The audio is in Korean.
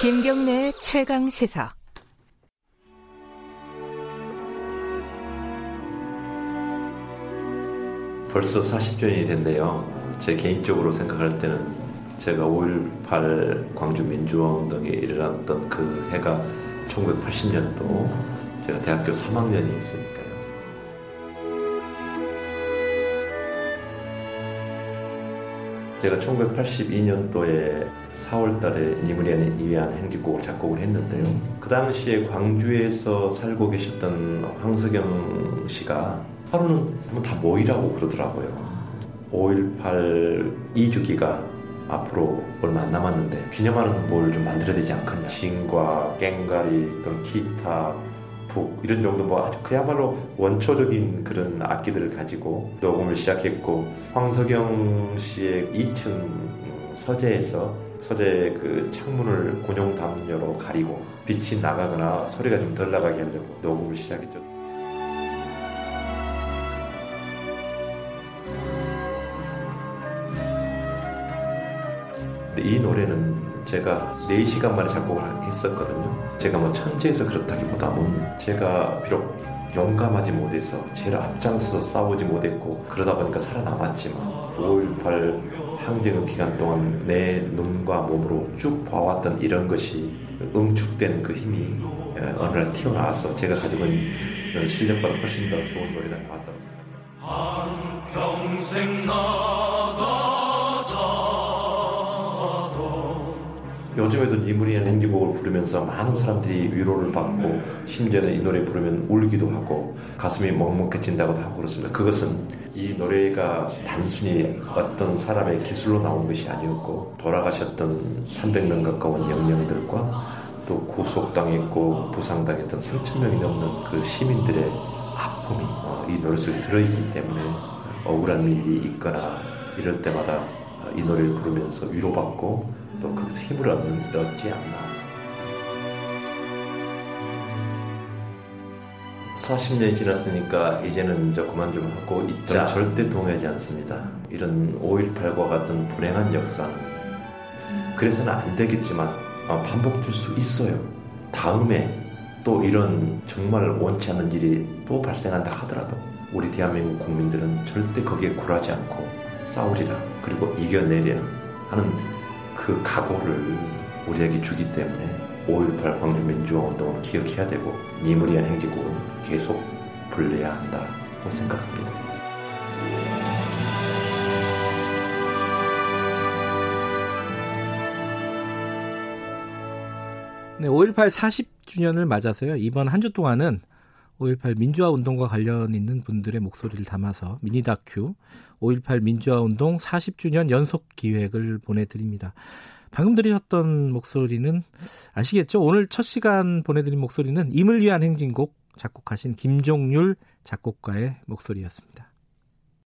김경래 최강 시사. 벌써 40주년이 됐네요. 제 개인적으로 생각할 때는 제가 5.18 광주 민주화운동에 일어났던 그 해가 1980년도 제가 대학교 3학년이었으니까 제가 1982년도에 4월 달에 니무리안에 위한 행기곡을 작곡을 했는데요. 그 당시에 광주에서 살고 계셨던 황석영 씨가 하루는 한번 다 모이라고 그러더라고요. 5.18 2주기가 앞으로 얼마 안 남았는데 기념하는 뭘 좀 만들어야 되지 않겠냐. 신과 깽가리 또는 기타, 북 이런 정도 뭐 아주 그야말로 원초적인 그런 악기들을 가지고 녹음을 시작했고 황석영 씨의 2층 서재에서 서재 그 창문을 군용 담요로 가리고 빛이 나가거나 소리가 좀 덜 나가게 하려고 녹음을 시작했죠. 이 노래는 제가 4시간 만에 작곡을 했었거든요. 제가 뭐 천재에서 그렇다기보다는 제가 비록 용감하지 못해서 제일 앞장서서 싸우지 못했고 그러다 보니까 살아남았지만 5.18 항쟁의 기간 동안 내 눈과 몸으로 쭉 봐왔던 이런 것이 응축된 그 힘이 어느 날 튀어나와서 제가 가지고 있는 실력보다 훨씬 더 좋은 노래가 나왔다고 생각합니다. 요즘에도 니무리한 행진곡을 부르면서 많은 사람들이 위로를 받고 심지어는 이 노래 부르면 울기도 하고 가슴이 먹먹해진다고도 하고 그렇습니다. 그것은 이 노래가 단순히 어떤 사람의 기술로 나온 것이 아니었고 돌아가셨던 300명 가까운 영령들과 또 구속당했고 부상당했던 3천 명이 넘는 그 시민들의 아픔이 어, 이 노래 속에 들어있기 때문에 억울한 일이 있거나 이럴 때마다 이 노래를 부르면서 위로받고 또 거기서 힘을 얻는, 얻지 않나. 40년이 지났으니까 이제는 이제 그만 좀 하고 있자. 절대 동의하지 않습니다. 이런 5.18과 같은 불행한 역사는 그래서는 안 되겠지만 어, 반복될 수 있어요. 다음에 또 이런 정말 원치 않는 일이 또 발생한다 하더라도 우리 대한민국 국민들은 절대 거기에 굴하지 않고 싸우리라 그리고 이겨내리라 하는 그 각오를 우리에게 주기 때문에 5.18 광주민주화운동은 기억해야 되고 니무리한 행진곡은 계속 불러야 한다고 생각합니다. 네, 5.18 40주년을 맞아서요. 이번 한 주 동안은 5.18 민주화 운동과 관련 있는 분들의 목소리를 담아서 미니 다큐 5.18 민주화 운동 40주년 연속 기획을 보내드립니다. 방금 들으셨던 목소리는 아시겠죠? 오늘 첫 시간 보내드린 목소리는 임을 위한 행진곡 작곡하신 김종률 작곡가의 목소리였습니다.